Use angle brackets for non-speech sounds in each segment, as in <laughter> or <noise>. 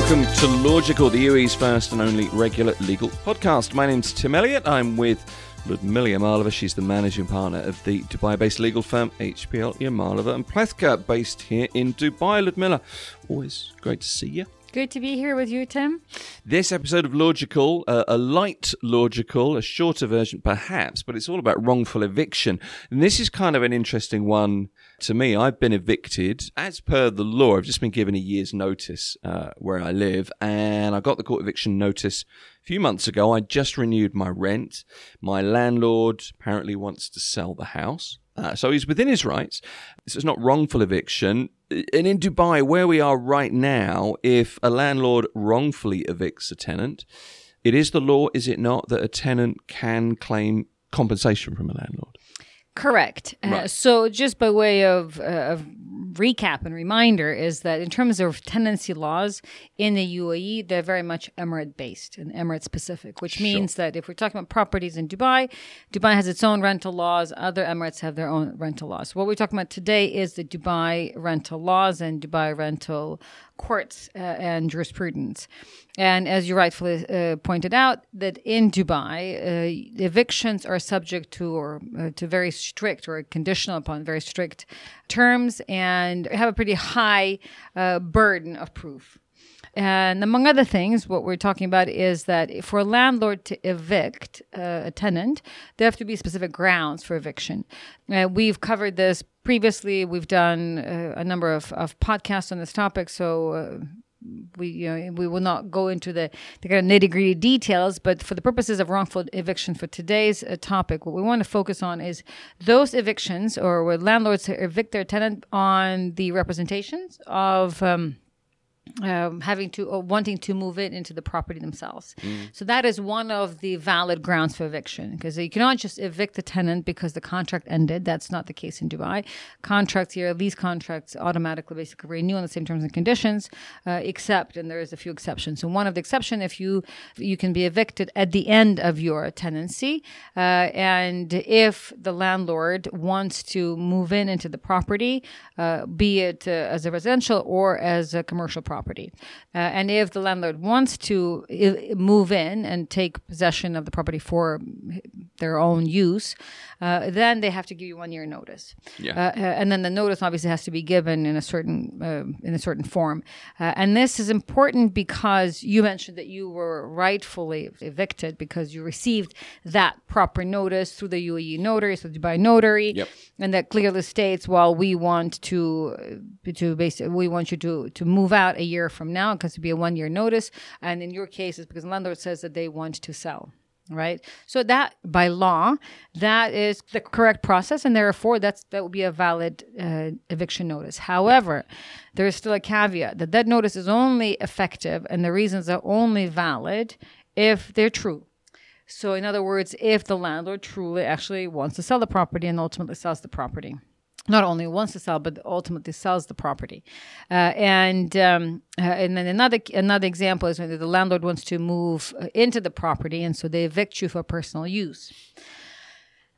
welcome to Logical, the UAE's first and only regular legal podcast. My name's Tim Elliott. I'm with Ludmila Yamalova. She's the managing partner of the Dubai-based legal firm HPL Yamalova and Plaskacz, based here in Dubai. Ludmila, always great to see you. Good to be here with you, Tim. This episode of Logical, uh, a light Logical, a shorter version perhaps, but it's all about wrongful eviction. And this is kind of an interesting one to me. I've been evicted as per the law. I've just been given a year's notice uh, where I live, and I got the court eviction notice a few months ago. I just renewed my rent. My landlord apparently wants to sell the house. Uh, so he's within his rights. This is not wrongful eviction. And in Dubai, where we are right now, if a landlord wrongfully evicts a tenant, it is the law, is it not, that a tenant can claim compensation from a landlord? Correct. Uh, right. Uh, so, just by way of, uh, of recap and reminder, is that in terms of tenancy laws in the UAE, they're very much Emirate based and Emirate specific, which sure. means that if we're talking about properties in Dubai, Dubai has its own rental laws, other Emirates have their own rental laws. So What we're talking about today is the Dubai rental laws and Dubai rental courts uh, and jurisprudence. And as you rightfully uh, pointed out, that in Dubai, uh, evictions are subject to or uh, to very strict or conditional upon very strict terms and have a pretty high uh, burden of proof. And among other things, what we're talking about is that for a landlord to evict uh, a tenant, there have to be specific grounds for eviction. Uh, we've covered this previously. We've done uh, a number of, of podcasts on this topic, so uh, we you know we will not go into the, the kind of nitty gritty details, but for the purposes of wrongful eviction for today's uh, topic, what we want to focus on is those evictions or where landlords evict their tenant on the representations of. Um, um, having to or wanting to move it into the property themselves. Mm. So that is one of the valid grounds for eviction because you cannot just evict the tenant because the contract ended. That's not the case in Dubai. Contracts here, lease contracts, automatically basically renew on the same terms and conditions, uh, except and there is a few exceptions. So one of the exception if you you can be evicted at the end of your tenancy, uh, and if the landlord wants to move in into the property, uh, be it uh, as a residential or as a commercial property property. Uh, and if the landlord wants to I- move in and take possession of the property for their own use, uh, then they have to give you one year notice. Yeah. Uh, uh and then the notice obviously has to be given in a certain uh, in a certain form. Uh, and this is important because you mentioned that you were rightfully evicted because you received that proper notice through the UAE notary, so Dubai notary, yep. and that clearly states, well, we want to to basically we want you to to move out a year from now because it'd be a one year notice. And in your case, it's because the landlord says that they want to sell right? So that by law that is the correct process and therefore that's that would be a valid uh, eviction notice. However there is still a caveat that that notice is only effective and the reasons are only valid if they're true. So in other words if the landlord truly actually wants to sell the property and ultimately sells the property not only wants to sell, but ultimately sells the property. Uh, and um, uh, and then another another example is when the landlord wants to move uh, into the property, and so they evict you for personal use.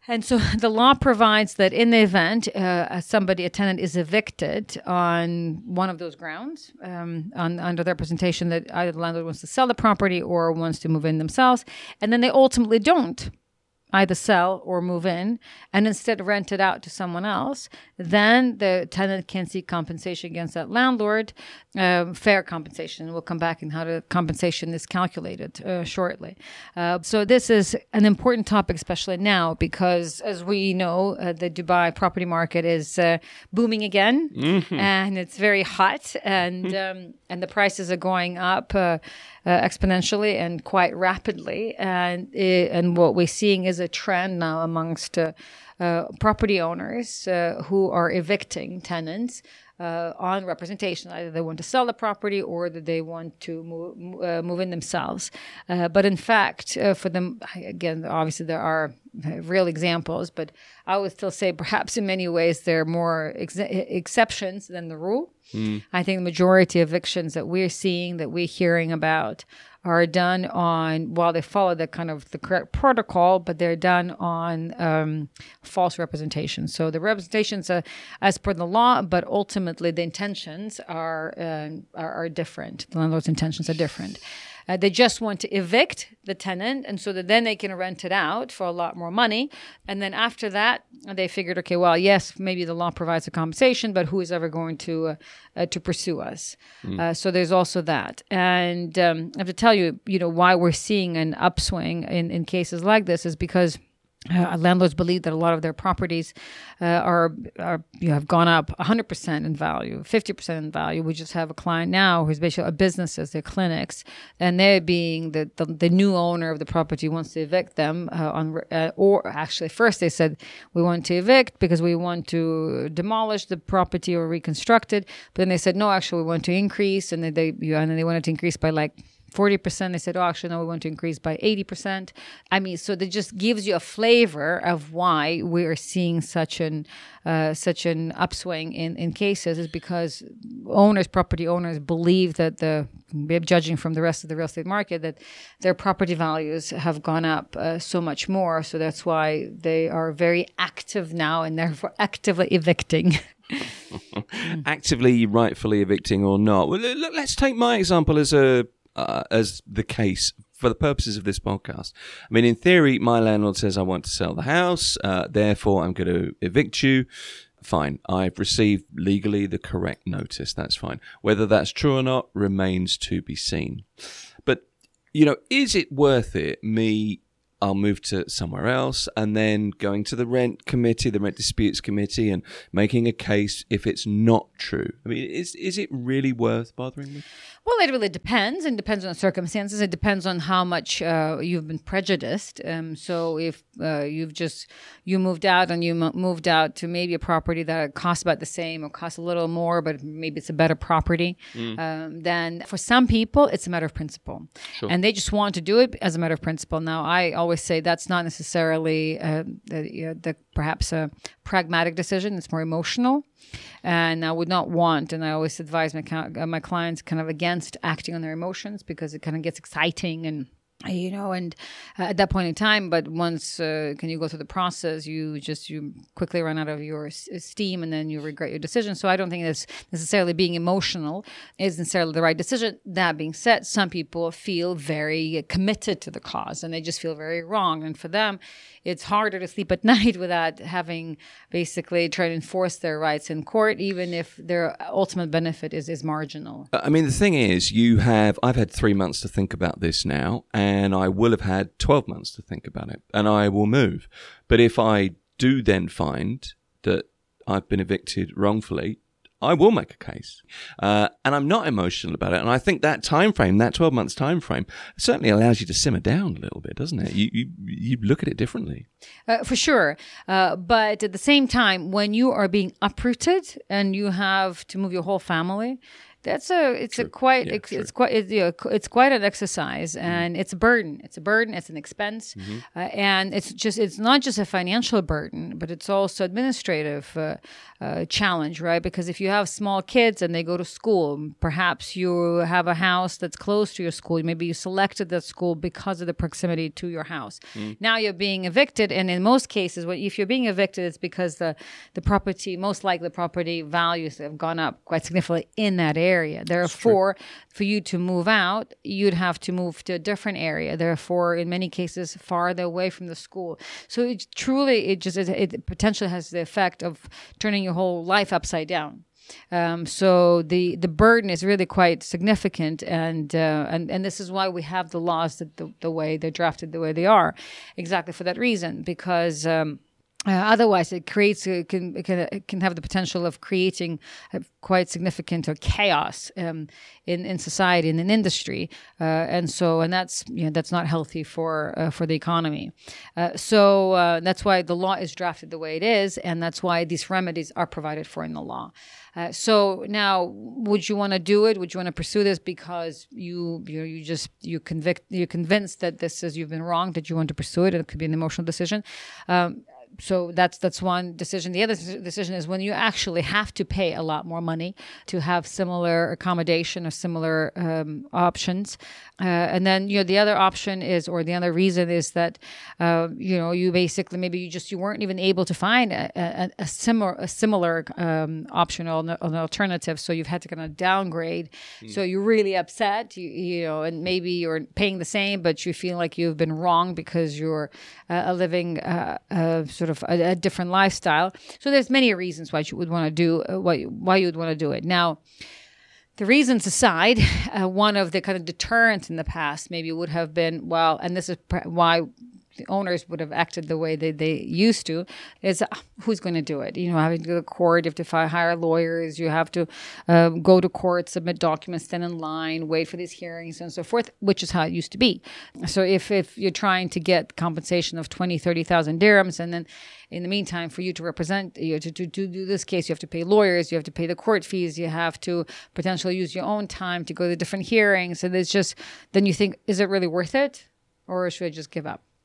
And so <laughs> the law provides that in the event uh, somebody, a tenant, is evicted on one of those grounds, um, on, under the representation that either the landlord wants to sell the property or wants to move in themselves, and then they ultimately don't either sell or move in and instead rent it out to someone else, then the tenant can seek compensation against that landlord, uh, fair compensation. We'll come back and how the compensation is calculated uh, shortly. Uh, so this is an important topic, especially now, because as we know, uh, the Dubai property market is uh, booming again, mm-hmm. and it's very hot, and mm-hmm. <laughs> um, and the prices are going up uh, exponentially and quite rapidly, and and what we're seeing is a trend now amongst uh, uh, property owners uh, who are evicting tenants uh, on representation. Either they want to sell the property or that they want to move, uh, move in themselves. Uh, but in fact, for them, again, obviously there are real examples, but I would still say perhaps in many ways there are more ex- exceptions than the rule. Mm. I think the majority of evictions that we're seeing, that we're hearing about, are done on while they follow the kind of the correct protocol, but they're done on um, false representations. So the representations uh, as per the law, but ultimately the intentions are, uh, are, are different. The landlord's intentions are different. Uh, they just want to evict the tenant, and so that then they can rent it out for a lot more money. And then after that, they figured, okay, well, yes, maybe the law provides a compensation, but who is ever going to uh, uh, to pursue us? Mm. so there's also that. And um, I have to tell you, you know, why we're seeing an upswing in in cases like this is because uh, landlords believe that a lot of their properties uh, are, are you know, have gone up 100% in value, 50% in value. We just have a client now who's basically a businesses, their clinics, and they're being the, the, the new owner of the property wants to evict them uh, on uh, or actually first they said we want to evict because we want to demolish the property or reconstruct it, but then they said no, actually we want to increase, and then they you know, and then they wanted to increase by like 40%. They said, oh, actually, no, we want to increase by 80%. I mean, so that just gives you a flavor of why we are seeing such an uh, such an upswing in, in cases is because owners, property owners, believe that the judging from the rest of the real estate market that their property values have gone up uh, so much more. So that's why they are very active now and therefore actively evicting. <laughs> <laughs> actively, rightfully evicting or not. Well, let's take my example as a uh, as the case for the purposes of this podcast. I mean, in theory, my landlord says I want to sell the house, uh, therefore I'm going to evict you. Fine, I've received legally the correct notice. That's fine. Whether that's true or not remains to be seen. But you know, is it worth it me I'll move to somewhere else, and then going to the rent committee, the rent disputes committee, and making a case if it's not true. I mean, is is it really worth bothering with? Well, it really depends, and depends on the circumstances. It depends on how much uh, you've been prejudiced. Um, so if uh, you've just you moved out and you moved out to maybe a property that costs about the same or costs a little more, but maybe it's a better property, mm. um, then for some people it's a matter of principle, sure. and they just want to do it as a matter of principle. Now, I always say that's not necessarily uh, the, the perhaps a pragmatic decision. It's more emotional and I would not want. And I always advise my uh, my clients kind of against acting on their emotions because it kind of gets exciting and you know and uh, at that point in time but once uh, can you go through the process you just you quickly run out of your steam and then you regret your decision. So i don't think that's necessarily being emotional is necessarily the right decision. That being said some people feel very committed to the cause and they just feel very wrong. And for them it's harder to sleep at <laughs> night without having basically try to enforce their rights in court, even if their ultimate benefit is, is marginal. I mean, the thing is, you have, I've had three months to think about this now, and I will have had 12 months to think about it, and I will move. But if I do then find that I've been evicted wrongfully, I will make a case, uh, and I'm not emotional about it. And I think that time frame, that 12 months time frame, certainly allows you to simmer down a little bit, doesn't it? You you, you look at it differently. Uh, for sure, uh, but at the same time, when you are being uprooted and you have to move your whole family, that's a it's true. a quite yeah, it's, it's, quite it's, you know, it's quite an exercise mm-hmm. and it's a burden it's a burden it's an expense mm-hmm. uh, and it's just it's not just a financial burden but it's also administrative uh, uh, challenge right because if you have small kids and they go to school perhaps you have a house that's close to your school maybe you selected that school because of the proximity to your house mm. now you're being evicted and in most cases if you're being evicted it's because the the property most likely the property values have gone up quite significantly in that area area. Therefore, for you to move out, you'd have to move to a different area. Therefore, in many cases, farther away from the school. So it truly, it just it potentially has the effect of turning your whole life upside down. Um, so the the burden is really quite significant, and uh, and and this is why we have the laws that the, the way they're drafted the way they are, exactly for that reason, because. Um, uh, otherwise, it creates it can, can it can have the potential of creating quite significant or chaos um, in in society and in industry, uh, and so and that's you know that's not healthy for uh, for the economy. Uh, so uh, that's why the law is drafted the way it is, and that's why these remedies are provided for in the law. Uh, so now, would you want to do it? Would you want to pursue this because you you you just you convict you're convinced that this is you've been wrong that you want to pursue it? It could be an emotional decision. Um, so that's that's one decision. The other decision is when you actually have to pay a lot more money to have similar accommodation or similar um, options. Uh, and then you know the other option is, or the other reason is that uh, you know you basically maybe you just you weren't even able to find a, a, a similar a similar um, option or an, alternative, so you've had to kind of downgrade. Mm. So you're really upset, you, you know, and maybe you're paying the same, but you feel like you've been wrong because you're uh, living uh, sort of a, a, different lifestyle. So there's many reasons why you would want to do uh, why why you would want to do it now. The reasons aside, <laughs> uh, one of the kind of deterrents in the past maybe would have been well, and this is why the owners would have acted the way they, they used to is uh, who's going to do it? You know having to go to court you have to hire lawyers you have to um, go to court submit documents stand in line wait for these hearings and so forth which is how it used to be. So if if you're trying to get compensation of 20 30,000 dirhams and then in the meantime for you to represent you to, to, to do this case you have to pay lawyers you have to pay the court fees you have to potentially use your own time to go to different hearings and it's just then you think is it really worth it or should i just give up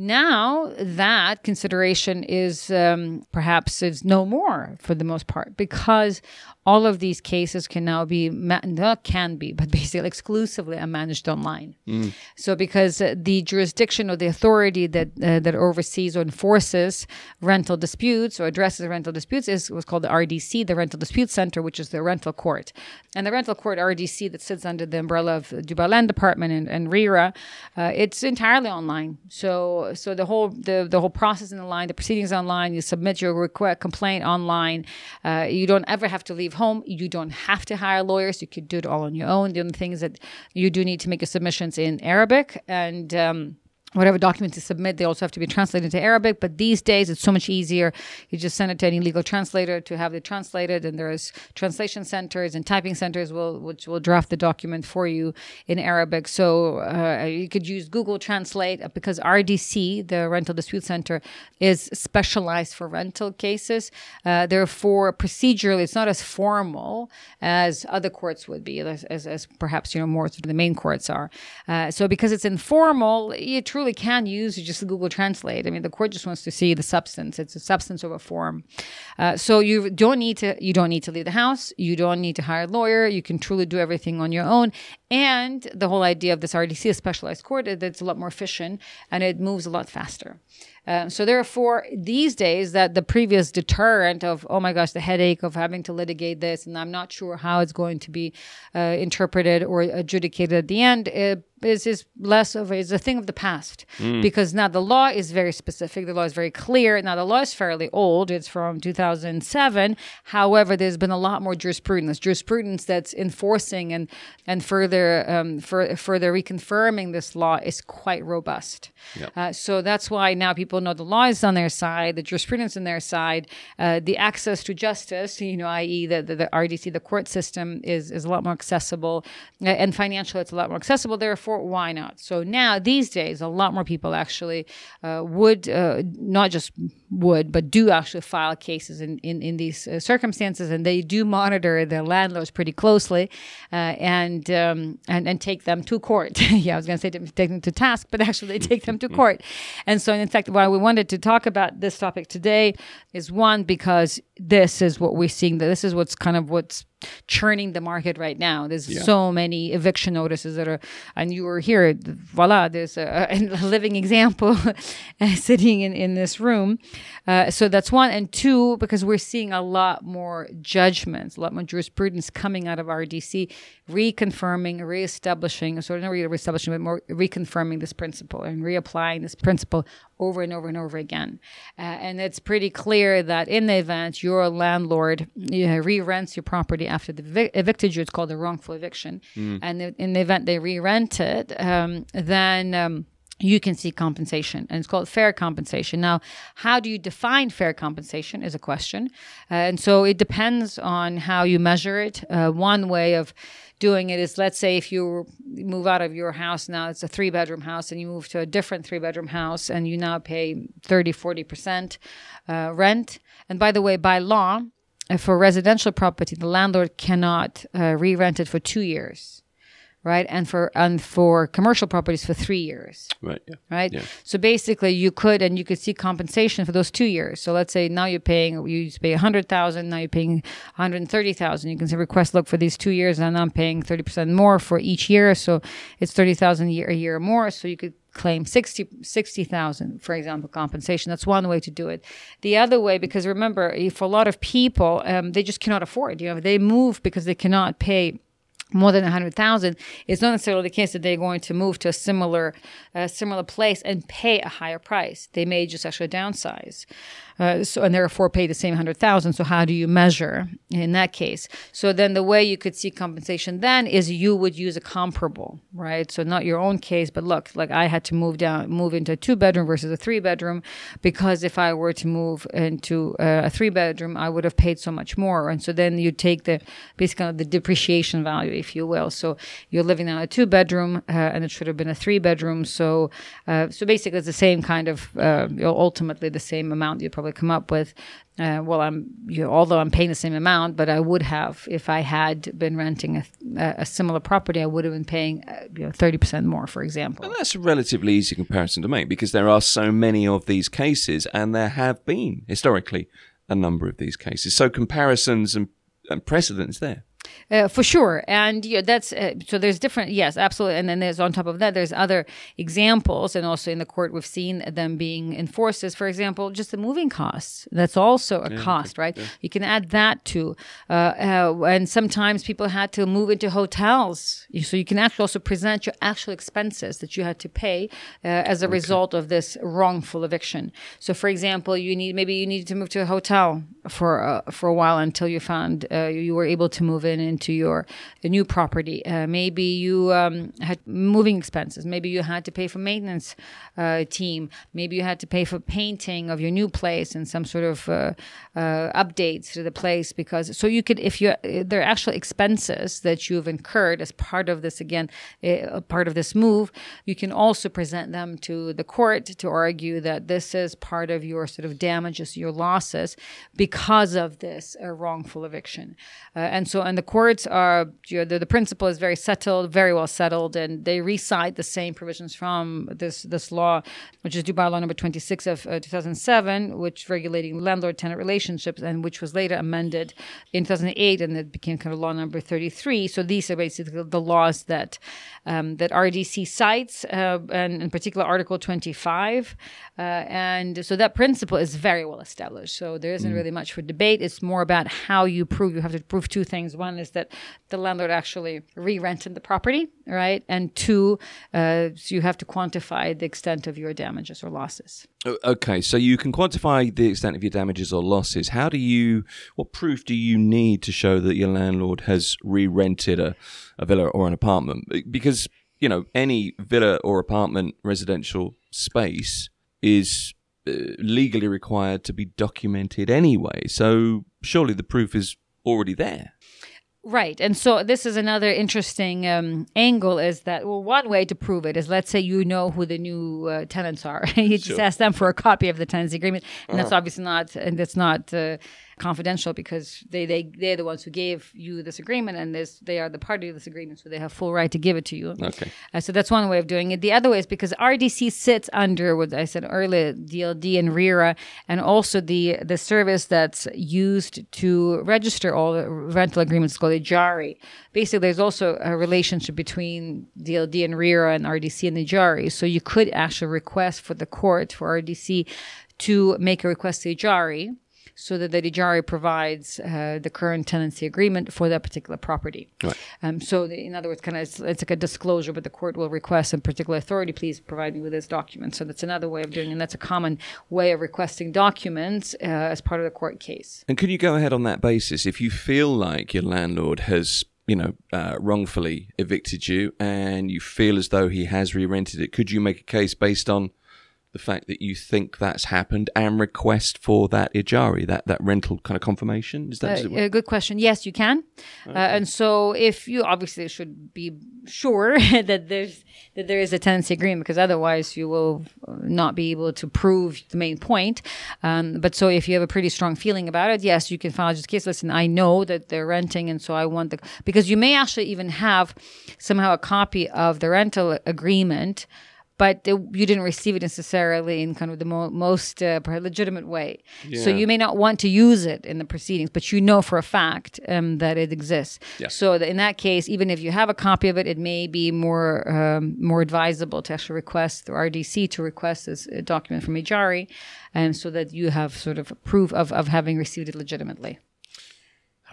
now that consideration is um, perhaps is no more for the most part because all of these cases can now be ma- not can be but <laughs> basically exclusively managed online. Mm. so because uh, the jurisdiction or the authority that uh, that oversees or enforces rental disputes or addresses rental disputes is what's called the RDC the rental dispute center which is the rental court. And the rental court RDC that sits under the umbrella of Dubai Land Department and, and RERA uh, it's entirely online. So so the whole the, the whole process in the line, the proceedings online. You submit your request complaint online. Uh, you don't ever have to leave home. You don't have to hire lawyers. You could do it all on your own. The only thing is that you do need to make your submissions in Arabic and. Um, whatever documents you submit, they also have to be translated into Arabic. But these days, it's so much easier. You just send it to any legal translator to have it translated, and there's translation centers and typing centers will which will draft the document for you in Arabic. So uh, you could use Google Translate because RDC, the Rental Dispute Center, is specialized for rental cases. Uh, therefore, procedurally, it's not as formal as other courts would be, as, as, as perhaps you know more the main courts are. Uh, so because it's informal, you truly truly can use just Google Translate. I mean, the court just wants to see the substance. It's a substance over form. Uh, so you don't need to you don't need to leave the house. You don't need to hire a lawyer. You can truly do everything on your own. And the whole idea of this RDC, a specialized court, it's a lot more efficient and it moves a lot faster. Um, so therefore, these days, that the previous deterrent of oh my gosh, the headache of having to litigate this, and I'm not sure how it's going to be uh, interpreted or adjudicated at the end, it is is less of a, is a thing of the past mm. because now the law is very specific. The law is very clear. Now the law is fairly old. It's from 2007. However, there's been a lot more jurisprudence, jurisprudence that's enforcing and and further um, for, further reconfirming this law is quite robust. Yep. Uh, so that's why now people know the law is on their side, the jurisprudence on their side, uh, the access to justice, you know, i.e. The, the, the RDC, the court system is is a lot more accessible, uh, and financially it's a lot more accessible. Therefore for why not? So now these days, a lot more people actually uh, would uh, not just would, but do actually file cases in in, in these uh, circumstances, and they do monitor the landlords pretty closely, uh, and um, and and take them to court. <laughs> yeah, I was going to say take them to task, but actually they take them to court. And so, in fact, why we wanted to talk about this topic today is one because this is what we're seeing. That this is what's kind of what's churning the market right now. There's yeah. so many eviction notices that are, and you were here, voila, there's a, a <laughs> living example <laughs> sitting in, in this room. Uh, so that's one. And two, because we're seeing a lot more judgments, a lot more jurisprudence coming out of RDC, reconfirming, reestablishing, sort of not reestablishing, but more reconfirming this principle and reapplying this principle over and over and over again. Uh, and it's pretty clear that in the event your landlord you know, re-rents your property after they ev- evicted you, it's called a wrongful eviction. Mm. And in the event they re-rent it, um, then um, you can seek compensation and it's called fair compensation. Now how do you define fair compensation is a question. Uh, and so it depends on how you measure it. Uh, one way of doing it is let's say if you move out of your house now it's a three bedroom house and you move to a different three bedroom house and you now pay 30 40% uh, rent. And by the way by law uh, for residential property the landlord cannot uh, re-rent it for two years right? And for and for commercial properties for three years, Right. Yeah. right? Yeah. So basically, you could and you could see compensation for those two years. So let's say now you're paying you used to pay a hundred thousand, now you're paying one hundred thirty thousand. You can say request look for these two years, and I'm paying thirty percent more for each year, so it's thirty thousand a year a year more. So you could claim 60 60,000 for example compensation that's one way to do it the other way because remember for a lot of people um, they just cannot afford you know they move because they cannot pay more than 100,000 it's not necessarily the case that they're going to move to a similar uh, similar place and pay a higher price. They may just actually downsize uh, so and therefore pay the same 100,000 so how do you measure in that case? So then the way you could see compensation then is you would use a comparable right? So not your own case but look like I had to move down move into a two bedroom versus a three bedroom because if I were to move into uh, a three bedroom I would have paid so much more. And so then you take the basically the depreciation value if you will. So you're living in a two bedroom uh, and it should have been a three bedroom so uh, so basically it's the same kind of uh, ultimately the same amount you probably come up with. Uh, well, I'm you know, although I'm paying the same amount, but I would have if I had been renting a, a similar property, I would have been paying uh, you know thirty percent more, for example. And that's a relatively easy comparison to make because there are so many of these cases, and there have been historically a number of these cases. So comparisons and, and precedents there. Uh, for sure, and yeah, that's uh, so. There's different, yes, absolutely, and then there's on top of that, there's other examples, and also in the court we've seen them being enforced. As for example, just the moving costs. That's also a yeah, cost, right? Yeah. You can add that to, uh, uh, and sometimes people had to move into hotels, so you can actually also present your actual expenses that you had to pay uh, as a okay. result of this wrongful eviction. So, for example, you need maybe you needed to move to a hotel for uh, for a while until you found you were able to move in into your new property. Uh, maybe you um, had moving expenses. Maybe you had to pay for maintenance uh, team. Maybe you had to pay for painting of your new place and some sort of uh, uh updates to the place because so you could if you there are actual expenses that you've incurred as part of this again uh, part of this move. You can also present them to the court to argue that this is part of your sort of damages, your losses because of this uh, wrongful eviction. and so and the courts are you know, the, the principle is very settled, very well settled, and they recite the same provisions from this this law, which is Dubai Law Number 26 of uh, 2007, which regulating landlord-tenant relationships, and which was later amended in 2008, and it became kind of Law Number 33. So these are basically the laws that um, that RDC cites, uh, and in particular Article 25, uh, and so that principle is very well established. So there isn't mm. really much for debate. It's more about how you prove. You have to prove two things. One is that the landlord actually re-rented the property, right? And two, uh, so you have to quantify the extent of your damages or losses. Okay, so you can quantify the extent of your damages or losses. How do you? What proof do you need to show that your landlord has re-rented a, a villa or an apartment? Because you know any villa or apartment residential space is uh, legally required to be documented anyway. So surely the proof is already there. Right. And so this is another interesting um, angle is that, well, one way to prove it is let's say you know who the new uh, tenants are. <laughs> you just sure. ask them for a copy of the tenancy agreement. And uh-huh. that's obviously not, and that's not, uh, confidential because they, they they're the ones who gave you this agreement and this they are the party of this agreement so they have full right to give it to you. Okay. Uh, so that's one way of doing it. The other way is because rdc sits under what i said earlier dld and rera and also the the service that's used to register all the rental agreements called EJARI basically there's also a relationship between dld and rera and rdc and EJARI so you could actually request for the court for rdc to make a request to EJARI so that the Ejari provides uh, the current tenancy agreement for that particular property. Right. Um, so, the, in other words, kind of it's, it's, like a disclosure, but the court will request a particular authority, please provide me with this document. So that's another way of doing, it, and that's a common way of requesting documents uh, as part of the court case. And could you go ahead on that basis if you feel like your landlord has you know, uh, wrongfully evicted you and you feel as though he has re rented it, could you make a case based on the fact that you think that's happened and request for that EJARI, that, that rental kind of confirmation? Is that uh, a good question? Yes, you can. Uh, okay. Uh, and so if you obviously should be sure <laughs> that there's that there is a tenancy agreement because otherwise you will not be able to prove the main point. Um, but so if you have a pretty strong feeling about it, yes, you can file just case. Listen, I know that they're renting, and so I want the because you may actually even have somehow a copy of the rental agreement but you didn't receive it necessarily in kind of the mo- most uh, legitimate way. Yeah. So you may not want to use it in the proceedings, but you know for a fact um, that it exists. Yeah. So in that case, even if you have a copy of it, it may be more um, more advisable to actually request through RDC to request this uh, document from Ejari, and so that you have sort of proof of, of having received it legitimately.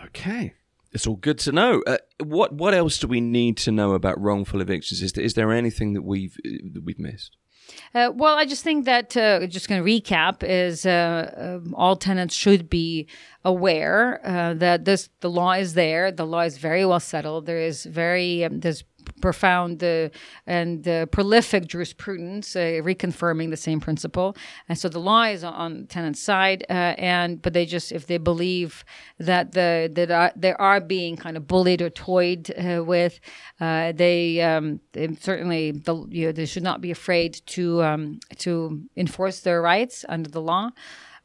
Okay. It's all good to know. Uh, what what else do we need to know about wrongful evictions? Is there, is there anything that we've uh, that we've missed? Uh, well, I just think that uh, just going to recap is uh, um, all tenants should be aware uh, that this the law is there. The law is very well settled. There is very um, there's profound uh, and uh, prolific jurisprudence uh, reconfirming the same principle. And so the law is on the tenant's side, uh, and but they just if they believe that the that are, they are being kind of bullied or toyed uh, with, uh, they, um, they, certainly the, you know, they should not be afraid to um, to enforce their rights under the law.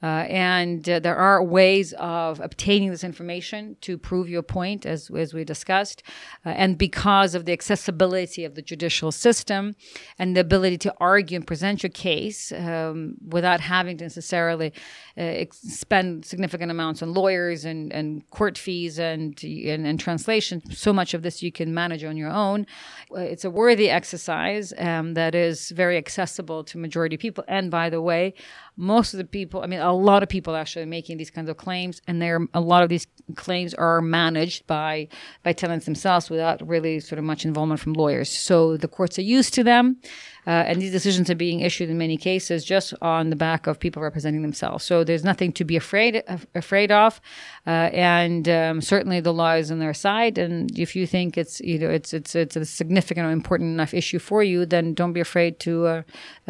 Uh, and uh, there are ways of obtaining this information to prove your point, as, as we discussed. Uh, and because of the accessibility of the judicial system and the ability to argue and present your case um, without having to necessarily uh, spend significant amounts on lawyers and, and court fees and, and, and, translation, so much of this you can manage on your own. Uh, it's a worthy exercise um, that is very accessible to majority people. And by the way, most of the people, I mean, a lot of people actually making these kinds of claims, and there a lot of these claims are managed by by tenants themselves without really sort of much involvement from lawyers. So the courts are used to them. Uh, and these decisions are being issued in many cases just on the back of people representing themselves. So there's nothing to be afraid afraid of, uh, and um, certainly the law is on their side. And if you think it's you know it's it's it's a significant or important enough issue for you, then don't be afraid to uh,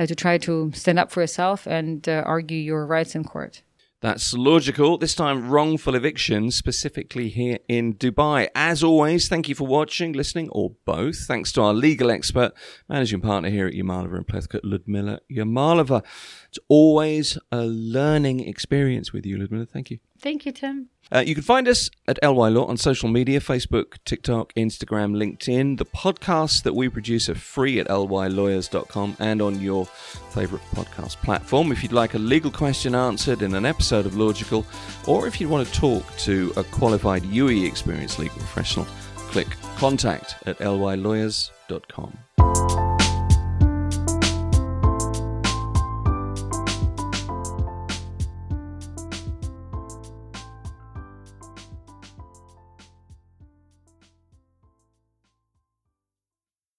to try to stand up for yourself and argue your rights in court. That's logical. This time, wrongful eviction, specifically here in Dubai. As always, thank you for watching, listening, or both. Thanks to our legal expert, managing partner here at Yamalova and Plaskacz, Ludmila Yamalova. It's always a learning experience with you, Ludmila. Thank you. Thank you, Tim. Uh, you can find us at LY Law on social media Facebook, TikTok, Instagram, LinkedIn. The podcasts that we produce are free at lylawyers.com and on your favourite podcast platform. If you'd like a legal question answered in an episode of Logical, or if you want to talk to a qualified UAE experienced legal professional, click contact at lylawyers.com.